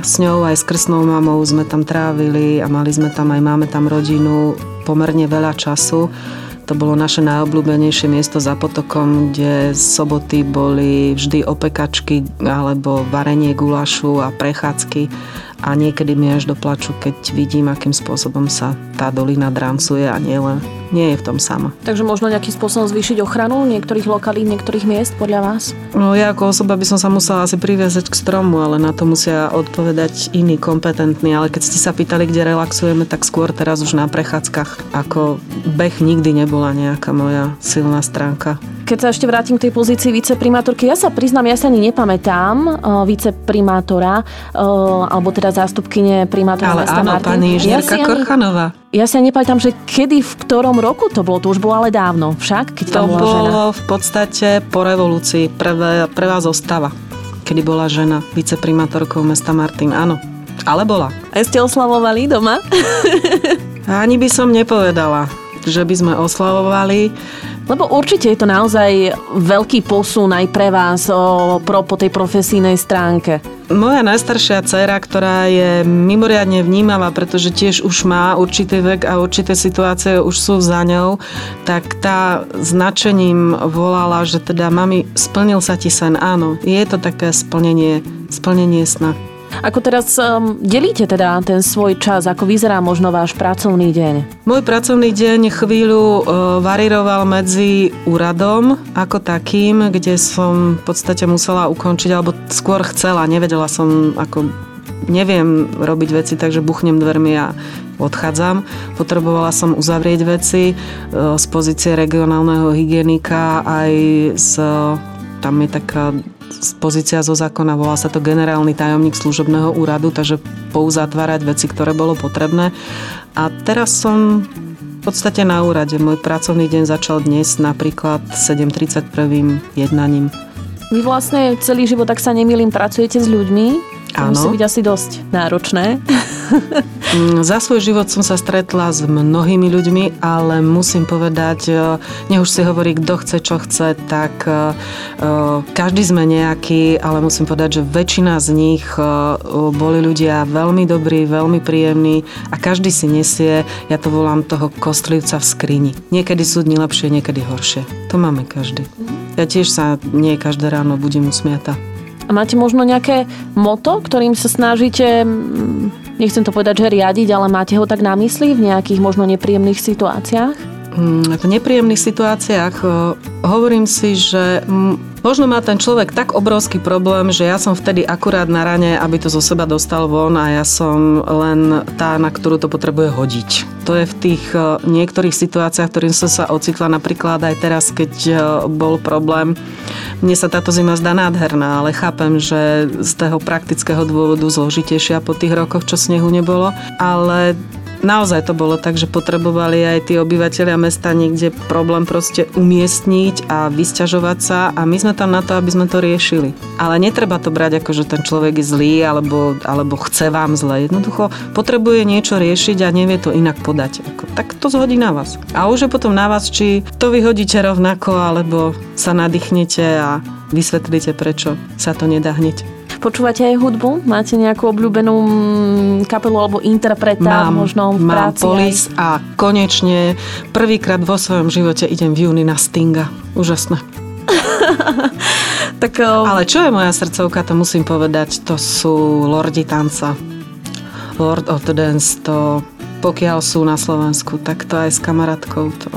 s ňou aj s krsnou mamou sme tam trávili a mali sme tam aj, máme tam rodinu pomerne veľa času. To bolo naše najobľúbenejšie miesto za potokom, kde soboty boli vždy opekačky alebo varenie gulašu a prechádzky a niekedy mi až doplaču, keď vidím, akým spôsobom sa tá dolina drancuje a nie len nie je v tom sama. Takže možno nejakým spôsobom zvýšiť ochranu niektorých lokalít, niektorých miest podľa vás? No ja ako osoba by som sa musela asi priviazať k stromu, ale na to musia odpovedať iní kompetentní. Ale keď ste sa pýtali, kde relaxujeme, tak skôr teraz už na prechádzkach. Ako beh nikdy nebola nejaká moja silná stránka keď sa ešte vrátim k tej pozícii viceprimátorky, ja sa priznám, ja sa ani nepamätám uh, viceprimátora, uh, alebo teda zástupkyne primátora Ale áno, Martin. pani inžinierka ja Korchanová. Ja sa nepamätám, že kedy, v ktorom roku to bolo, to už bolo ale dávno však, keď to bola bolo žena. v podstate po revolúcii, prvá, prvá zostava, kedy bola žena viceprimátorkou mesta Martin, áno. Ale bola. A ste oslavovali doma? Ani by som nepovedala, že by sme oslavovali. Lebo určite je to naozaj veľký posun aj pre vás o, pro, po tej profesijnej stránke. Moja najstaršia dcera, ktorá je mimoriadne vnímavá, pretože tiež už má určitý vek a určité situácie už sú za ňou, tak tá značením volala, že teda mami, splnil sa ti sen. Áno, je to také splnenie, splnenie sna. Ako teraz um, delíte teda ten svoj čas? Ako vyzerá možno váš pracovný deň? Môj pracovný deň chvíľu uh, variroval medzi úradom ako takým, kde som v podstate musela ukončiť, alebo skôr chcela, nevedela som ako neviem robiť veci, takže buchnem dvermi a odchádzam. Potrebovala som uzavrieť veci uh, z pozície regionálneho hygienika aj z tam je taká pozícia zo zákona, volá sa to generálny tajomník služobného úradu, takže pouzatvárať veci, ktoré bolo potrebné. A teraz som v podstate na úrade. Môj pracovný deň začal dnes napríklad 7.31 jednaním. Vy vlastne celý život, ak sa nemýlim, pracujete s ľuďmi? To Áno. musí byť asi dosť náročné. (laughs) Mm, za svoj život som sa stretla s mnohými ľuďmi, ale musím povedať, e, nech už si hovorí, kto chce, čo chce, tak e, e, každý sme nejaký, ale musím povedať, že väčšina z nich boli ľudia veľmi dobrí, veľmi príjemní a každý si nesie, ja to volám toho kostlivca v skrini. Niekedy sú dni lepšie, niekedy horšie. To máme každý. Ja tiež sa nie každé ráno budím usmiata. A máte možno nejaké moto, ktorým sa snažíte, nechcem to povedať, že riadiť, ale máte ho tak na mysli v nejakých možno nepríjemných situáciách? Mm, v nepríjemných situáciách hovorím si, že Možno má ten človek tak obrovský problém, že ja som vtedy akurát na rane, aby to zo seba dostal von a ja som len tá, na ktorú to potrebuje hodiť. To je v tých e, niektorých situáciách, ktorým som sa ocitla napríklad aj teraz, keď e, bol problém. Mne sa táto zima zdá nádherná, ale chápem, že z toho praktického dôvodu zložitejšia po tých rokoch, čo snehu nebolo. Ale naozaj to bolo tak, že potrebovali aj tí obyvateľia mesta niekde problém proste umiestniť a vysťažovať sa a my sme tam na to, aby sme to riešili. Ale netreba to brať ako, že ten človek je zlý alebo, alebo chce vám zle. Jednoducho potrebuje niečo riešiť a nevie to inak podať. Ako, tak to zhodí na vás. A už je potom na vás, či to vyhodíte rovnako alebo sa nadýchnete a vysvetlíte, prečo sa to nedá hneď. Počúvate aj hudbu? Máte nejakú obľúbenú mm, kapelu alebo interpreta mám, možno v mám práci? Polis a konečne prvýkrát vo svojom živote idem v júni na Stinga. Úžasné. (laughs) tak, um... Ale čo je moja srdcovka, to musím povedať, to sú Lordi tanca. Lord of the Dance, to pokiaľ sú na Slovensku, tak to aj s kamarátkou, to,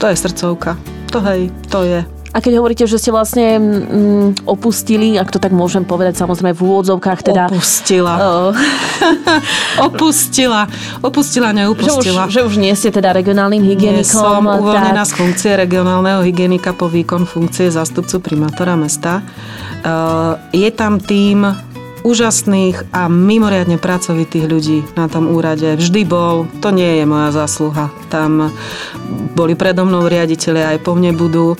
to je srdcovka. To hej, to je. A keď hovoríte, že ste vlastne mm, opustili, ak to tak môžem povedať, samozrejme v úvodzovkách teda... Opustila. Uh, (laughs) opustila. Opustila, neupustila. Že už, že už nie ste teda regionálnym hygienikom. Nie som uvoľnená tak... z funkcie regionálneho hygienika po výkon funkcie zástupcu primátora mesta. Uh, je tam tým úžasných a mimoriadne pracovitých ľudí na tom úrade. Vždy bol, to nie je moja zásluha. Tam boli predo mnou riaditeľe, aj po mne budú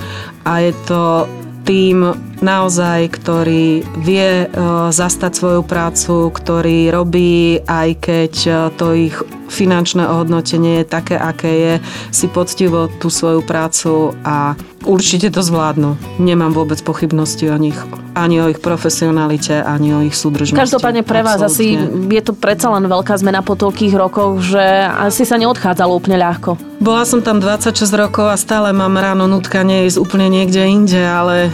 a je to tým naozaj, ktorý vie zastať svoju prácu, ktorý robí, aj keď to ich finančné ohodnotenie je také, aké je, si poctivo tú svoju prácu a určite to zvládnu. Nemám vôbec pochybnosti o nich, ani o ich profesionalite, ani o ich súdržnosti. Každopádne pre vás Absolutne. asi je to predsa len veľká zmena po toľkých rokoch, že asi sa neodchádzalo úplne ľahko. Bola som tam 26 rokov a stále mám ráno nutkanie ísť úplne niekde inde, ale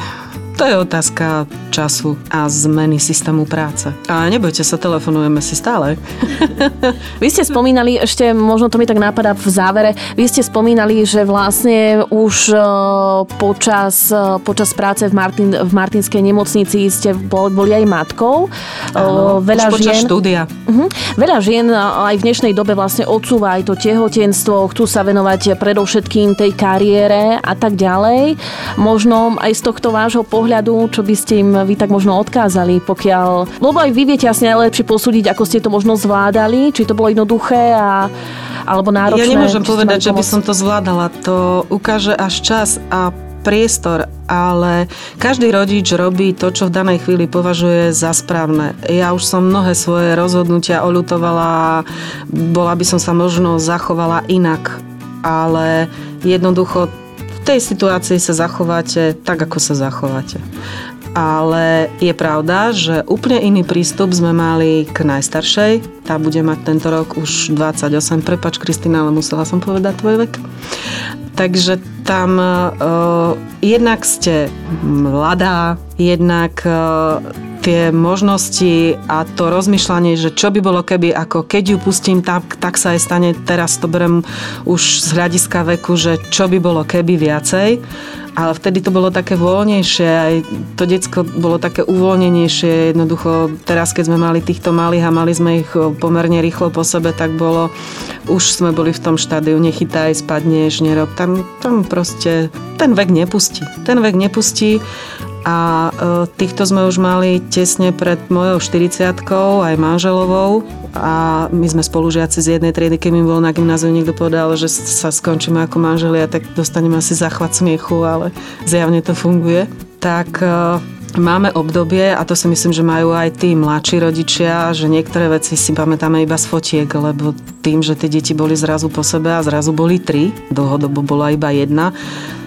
to je otázka času a zmeny systému práce. A nebojte sa, telefonujeme si stále. (laughs) Vy ste spomínali, ešte možno to mi tak nápada v závere, vy ste spomínali, že vlastne už e, počas, e, počas práce v, Martin, v Martinskej nemocnici ste boli, boli aj matkou. E, Áno, veľa už žien, štúdia. Uh-huh, veľa žien aj v dnešnej dobe vlastne odsúva aj to tehotenstvo, chcú sa venovať predovšetkým tej kariére a tak ďalej. Možno aj z tohto vášho pohľadu, čo by ste im vy tak možno odkázali, pokiaľ... Lebo aj vy viete asi najlepšie posúdiť, ako ste to možno zvládali, či to bolo jednoduché a, alebo náročné. Ja nemôžem povedať, že by som to zvládala. To ukáže až čas a priestor, ale každý rodič robí to, čo v danej chvíli považuje za správne. Ja už som mnohé svoje rozhodnutia oľutovala, bola by som sa možno zachovala inak, ale jednoducho tej situácii sa zachováte tak, ako sa zachováte ale je pravda, že úplne iný prístup sme mali k najstaršej. Tá bude mať tento rok už 28. Prepač, Kristina, ale musela som povedať tvoj vek. Takže tam uh, jednak ste mladá, jednak uh, tie možnosti a to rozmýšľanie, že čo by bolo keby, ako keď ju pustím, tak, tak sa aj stane, teraz to berem už z hľadiska veku, že čo by bolo keby viacej ale vtedy to bolo také voľnejšie, aj to decko bolo také uvoľnenejšie. Jednoducho, teraz keď sme mali týchto malých a mali sme ich pomerne rýchlo po sebe, tak bolo, už sme boli v tom štádiu, nechytaj, spadneš, nerob. Tam, tam proste ten vek nepustí. Ten vek nepustí a e, týchto sme už mali tesne pred mojou 40 aj manželovou a my sme spolužiaci z jednej triedy, keď mi bol na gymnáziu niekto povedal, že sa skončíme ako manželia, tak dostaneme asi záchvat smiechu, ale zjavne to funguje. Tak e, máme obdobie, a to si myslím, že majú aj tí mladší rodičia, že niektoré veci si pamätáme iba z fotiek, lebo tým, že tie deti boli zrazu po sebe a zrazu boli tri, dlhodobo bola iba jedna,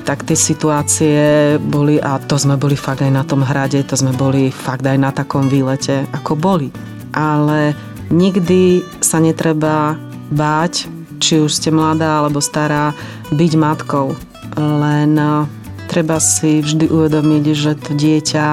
tak tie situácie boli, a to sme boli fakt aj na tom hrade, to sme boli fakt aj na takom výlete, ako boli. Ale nikdy sa netreba báť, či už ste mladá alebo stará, byť matkou. Len e, treba si vždy uvedomiť, že to dieťa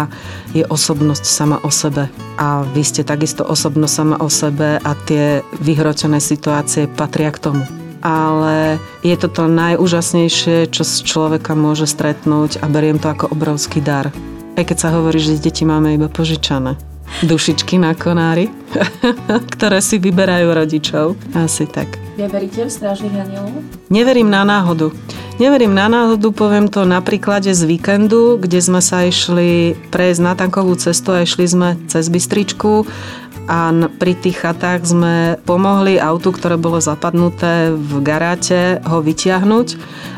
je osobnosť sama o sebe. A vy ste takisto osobnosť sama o sebe a tie vyhrotené situácie patria k tomu ale je to to najúžasnejšie, čo z človeka môže stretnúť a beriem to ako obrovský dar. Aj keď sa hovorí, že deti máme iba požičané. Dušičky na konári, (laughs) ktoré si vyberajú rodičov. Asi tak. Neveríte v strážnych anielov? Neverím na náhodu. Neverím na náhodu, poviem to na príklade z víkendu, kde sme sa išli prejsť na tankovú cestu a išli sme cez Bystričku a pri tých chatách sme pomohli autu, ktoré bolo zapadnuté v garáte, ho vytiahnuť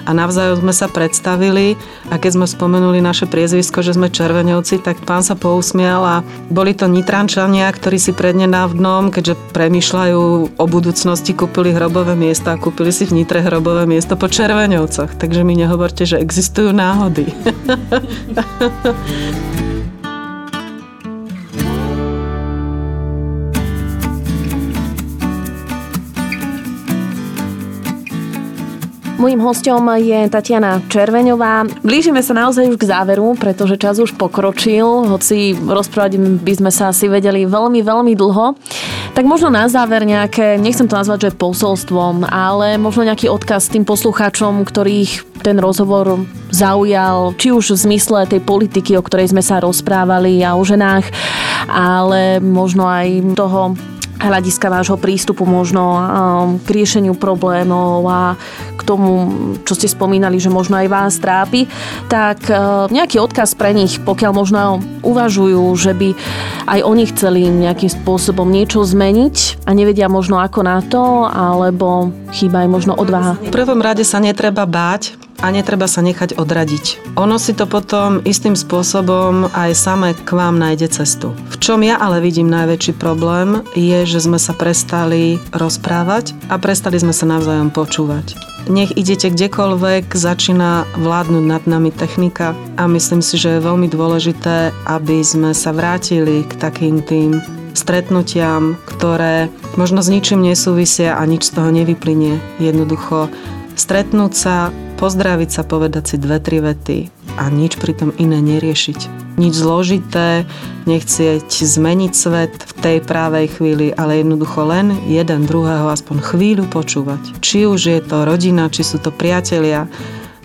a navzájom sme sa predstavili a keď sme spomenuli naše priezvisko, že sme červenovci, tak pán sa pousmial a boli to nitrančania, ktorí si prednedávnom, keďže premýšľajú o budúcnosti, kúpili hrobové miesta a kúpili si v Nitre hrobové miesto po červenovcoch. Takže mi nehovorte, že existujú náhody. (laughs) Mojím hostom je Tatiana Červeňová. Blížime sa naozaj už k záveru, pretože čas už pokročil, hoci rozprávať by sme sa asi vedeli veľmi, veľmi dlho. Tak možno na záver nejaké, nechcem to nazvať, že posolstvom, ale možno nejaký odkaz tým poslucháčom, ktorých ten rozhovor zaujal, či už v zmysle tej politiky, o ktorej sme sa rozprávali a o ženách, ale možno aj toho hľadiska vášho prístupu možno k riešeniu problémov a tomu, čo ste spomínali, že možno aj vás trápi, tak e, nejaký odkaz pre nich, pokiaľ možno uvažujú, že by aj oni chceli nejakým spôsobom niečo zmeniť a nevedia možno ako na to, alebo chýba aj možno odvaha. V prvom rade sa netreba báť, a netreba sa nechať odradiť. Ono si to potom istým spôsobom aj samé k vám nájde cestu. V čom ja ale vidím najväčší problém je, že sme sa prestali rozprávať a prestali sme sa navzájom počúvať. Nech idete kdekoľvek, začína vládnuť nad nami technika a myslím si, že je veľmi dôležité, aby sme sa vrátili k takým tým stretnutiam, ktoré možno s ničím nesúvisia a nič z toho nevyplynie. Jednoducho stretnúť sa, pozdraviť sa, povedať si dve, tri vety a nič pritom iné neriešiť. Nič zložité, nechcieť zmeniť svet v tej právej chvíli, ale jednoducho len jeden druhého aspoň chvíľu počúvať. Či už je to rodina, či sú to priatelia,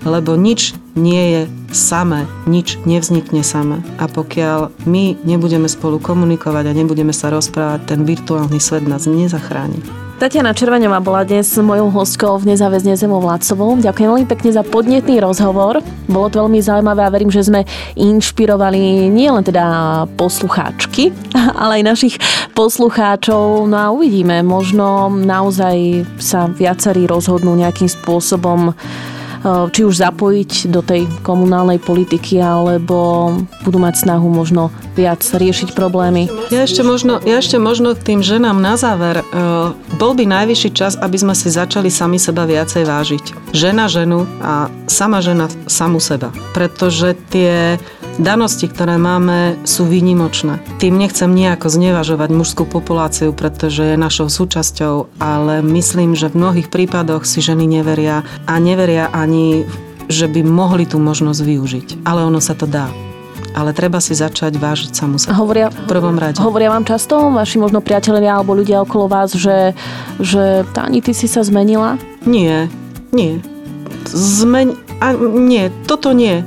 lebo nič nie je samé, nič nevznikne samé. A pokiaľ my nebudeme spolu komunikovať a nebudeme sa rozprávať, ten virtuálny svet nás nezachráni. Tatiana Červeňová bola dnes mojou hostkou v Nezáväzne Zemou Vládcovou. Ďakujem veľmi pekne za podnetný rozhovor. Bolo to veľmi zaujímavé a verím, že sme inšpirovali nielen teda poslucháčky, (laughs) ale aj našich poslucháčov. No a uvidíme, možno naozaj sa viacerí rozhodnú nejakým spôsobom či už zapojiť do tej komunálnej politiky, alebo budú mať snahu možno viac riešiť problémy. Ja ešte možno, ja ešte možno tým ženám na záver. Bol by najvyšší čas, aby sme si začali sami seba viacej vážiť. Žena ženu a sama žena samu seba. Pretože tie danosti, ktoré máme, sú výnimočné. Tým nechcem nejako znevažovať mužskú populáciu, pretože je našou súčasťou, ale myslím, že v mnohých prípadoch si ženy neveria a neveria ani, že by mohli tú možnosť využiť. Ale ono sa to dá ale treba si začať vážiť samú sa hovoria, v prvom rade. Hovoria vám často vaši možno priatelia alebo ľudia okolo vás, že, že Táni, ty si sa zmenila? Nie, nie. Zmeň... A nie, toto nie.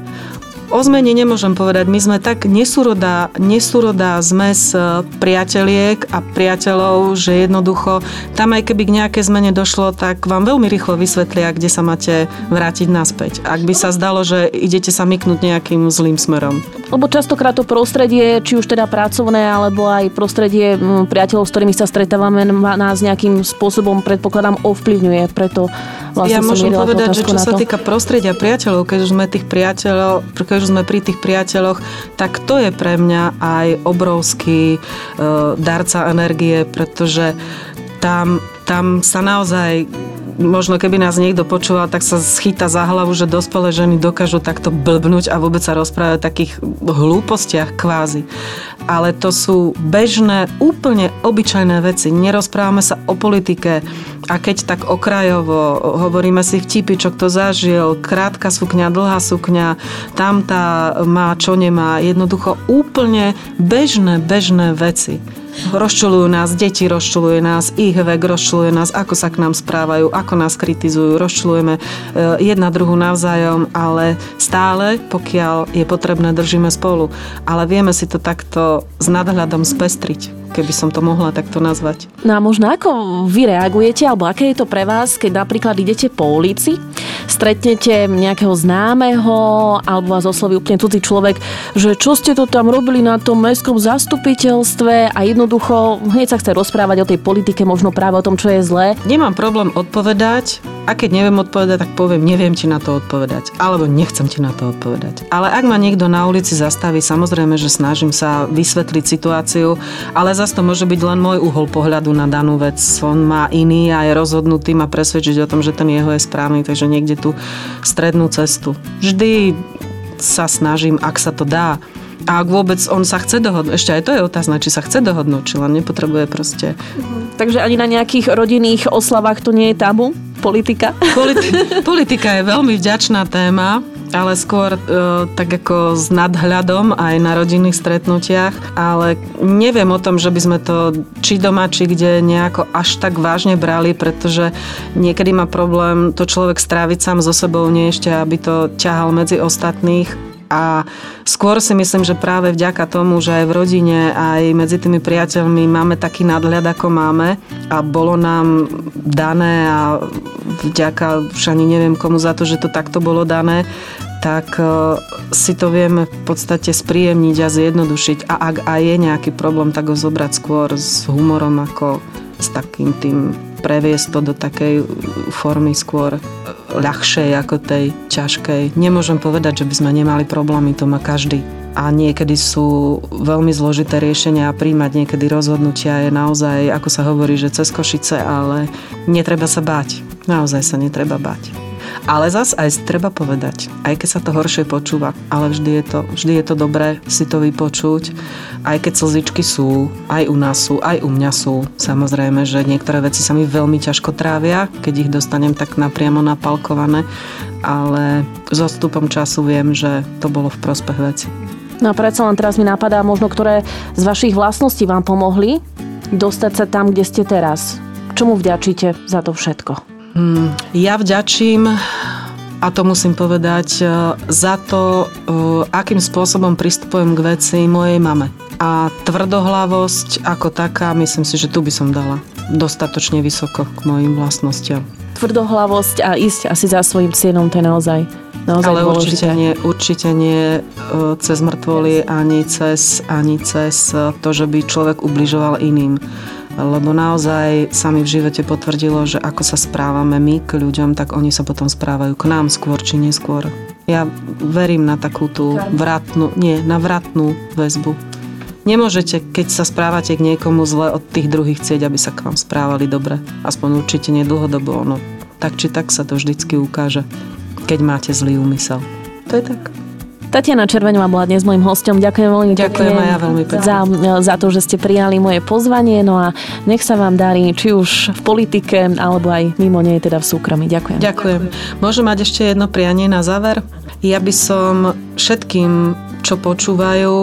O zmene nemôžem povedať. My sme tak nesúrodá, nesúrodá zmes e, priateliek a priateľov, že jednoducho tam aj keby k nejakej zmene došlo, tak vám veľmi rýchlo vysvetlia, kde sa máte vrátiť naspäť. Ak by sa zdalo, že idete sa myknúť nejakým zlým smerom. Lebo častokrát to prostredie, či už teda pracovné, alebo aj prostredie priateľov, s ktorými sa stretávame, nás nejakým spôsobom, predpokladám, ovplyvňuje. Preto vlastne ja môžem povedať, že čo sa týka prostredia priateľov, keď už sme tých priateľov, keď už sme pri tých priateľoch, tak to je pre mňa aj obrovský e, darca energie, pretože tam, tam sa naozaj možno keby nás niekto počúval, tak sa schyta za hlavu, že dospelé ženy dokážu takto blbnúť a vôbec sa rozprávať o takých hlúpostiach kvázi. Ale to sú bežné, úplne obyčajné veci. Nerozprávame sa o politike a keď tak okrajovo hovoríme si vtipy, čo kto zažil, krátka sukňa, dlhá sukňa, tamtá má, čo nemá. Jednoducho úplne bežné, bežné veci. Rozčulujú nás deti, rozčuluje nás ich vek, rozčuluje nás, ako sa k nám správajú, ako nás kritizujú, rozčulujeme e, jedna druhu navzájom, ale stále, pokiaľ je potrebné, držíme spolu. Ale vieme si to takto s nadhľadom spestriť keby som to mohla takto nazvať. No a možno ako vy reagujete, alebo aké je to pre vás, keď napríklad idete po ulici, stretnete nejakého známeho, alebo vás osloví úplne cudzí človek, že čo ste to tam robili na tom mestskom zastupiteľstve a jednoducho hneď sa chce rozprávať o tej politike, možno práve o tom, čo je zlé. Nemám problém odpovedať a keď neviem odpovedať, tak poviem, neviem ti na to odpovedať, alebo nechcem ti na to odpovedať. Ale ak ma niekto na ulici zastaví, samozrejme, že snažím sa vysvetliť situáciu, ale zase to môže byť len môj uhol pohľadu na danú vec. On má iný a je rozhodnutý ma presvedčiť o tom, že ten jeho je správny, takže niekde tú strednú cestu. Vždy sa snažím, ak sa to dá, a ak vôbec on sa chce dohodnúť, ešte aj to je otázne, či sa chce dohodnúť, či len nepotrebuje proste. Takže ani na nejakých rodinných oslavách to nie je tabu? Politika? Politi- (laughs) politika je veľmi vďačná téma ale skôr e, tak ako s nadhľadom aj na rodinných stretnutiach, ale neviem o tom, že by sme to či doma, či kde nejako až tak vážne brali, pretože niekedy má problém to človek stráviť sám so sebou, nie ešte, aby to ťahal medzi ostatných. A skôr si myslím, že práve vďaka tomu, že aj v rodine, aj medzi tými priateľmi máme taký nadhľad, ako máme a bolo nám dané a vďaka už ani neviem komu za to, že to takto bolo dané, tak e, si to vieme v podstate spríjemniť a zjednodušiť. A ak aj je nejaký problém, tak ho zobrať skôr s humorom ako s takým tým previesť to do takej formy skôr ľahšej ako tej ťažkej. Nemôžem povedať, že by sme nemali problémy, to má každý. A niekedy sú veľmi zložité riešenia a príjmať niekedy rozhodnutia je naozaj, ako sa hovorí, že cez košice, ale netreba sa báť. Naozaj sa netreba báť. Ale zas aj treba povedať, aj keď sa to horšie počúva, ale vždy je to, vždy je to dobré si to vypočuť, aj keď slzičky sú, aj u nás sú, aj u mňa sú. Samozrejme, že niektoré veci sa mi veľmi ťažko trávia, keď ich dostanem tak napriamo napalkované, ale s odstupom času viem, že to bolo v prospech veci. No a predsa len teraz mi napadá možno, ktoré z vašich vlastností vám pomohli dostať sa tam, kde ste teraz. Čomu vďačíte za to všetko? Hmm, ja vďačím a to musím povedať, e, za to, e, akým spôsobom pristupujem k veci mojej mame. A tvrdohlavosť ako taká, myslím si, že tu by som dala dostatočne vysoko k mojim vlastnostiam. Tvrdohlavosť a ísť asi za svojim cieľom, to je naozaj, naozaj Ale dôležité. určite nie, určite nie e, cez mŕtvoly, ani cez, ani cez to, že by človek ubližoval iným lebo naozaj sa mi v živote potvrdilo, že ako sa správame my k ľuďom, tak oni sa potom správajú k nám skôr či neskôr. Ja verím na takú tú vratnú, nie, na vratnú väzbu. Nemôžete, keď sa správate k niekomu zle od tých druhých chcieť, aby sa k vám správali dobre. Aspoň určite nedlhodobo. No, tak či tak sa to vždycky ukáže, keď máte zlý úmysel. To je tak. Tatiana Červeňová bola dnes môjim hostom. Ďakujem veľmi Ďakujem pekne ja veľmi pekne. Za, za to, že ste prijali moje pozvanie. No a nech sa vám darí, či už v politike, alebo aj mimo nej, teda v súkromí. Ďakujem. Ďakujem. Môžem mať ešte jedno prianie na záver? Ja by som všetkým, čo počúvajú,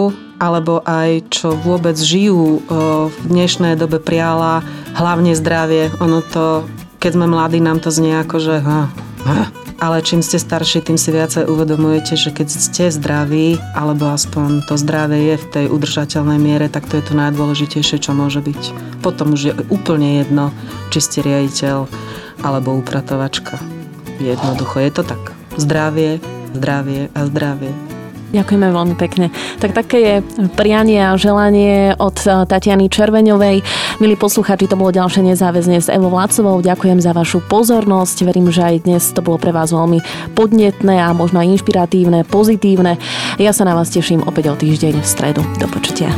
alebo aj čo vôbec žijú v dnešnej dobe priala hlavne zdravie. Ono to, keď sme mladí, nám to znie ako, že ha, ha, ale čím ste starší, tým si viacej uvedomujete, že keď ste zdraví, alebo aspoň to zdravie je v tej udržateľnej miere, tak to je to najdôležitejšie, čo môže byť. Potom už je úplne jedno, či ste riaditeľ alebo upratovačka. Jednoducho je to tak. Zdravie, zdravie a zdravie. Ďakujeme veľmi pekne. Tak také je prianie a želanie od eh, Tatiany Červeňovej. Milí posluchači, to bolo ďalšie nezáväzne s Evo Vlácovou. Ďakujem za vašu pozornosť. Verím, že aj dnes to bolo pre vás veľmi podnetné a možno aj inšpiratívne, pozitívne. Ja sa na vás teším opäť o týždeň v stredu. Do počutia.